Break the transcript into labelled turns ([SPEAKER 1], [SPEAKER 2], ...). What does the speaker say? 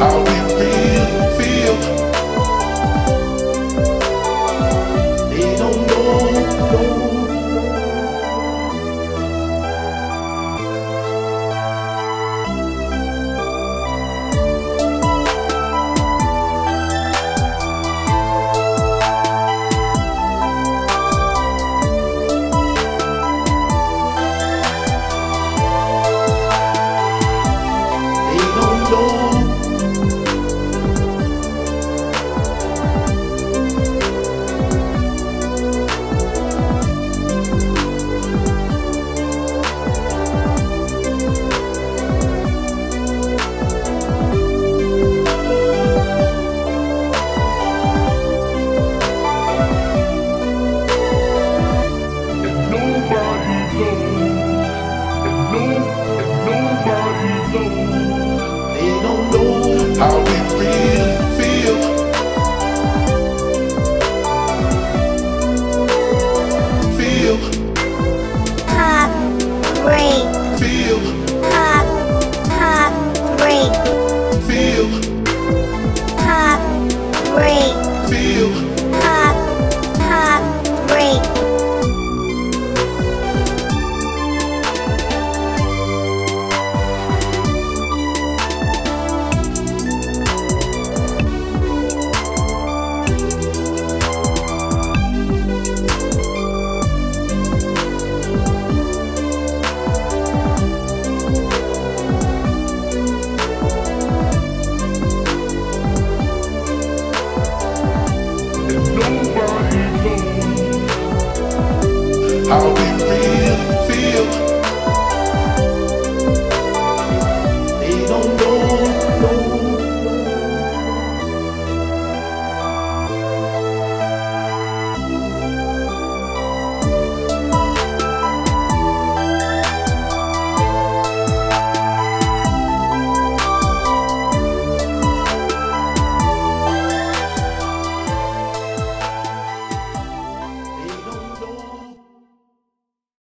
[SPEAKER 1] how we Heart, heartbreak, how it really feels. They don't know.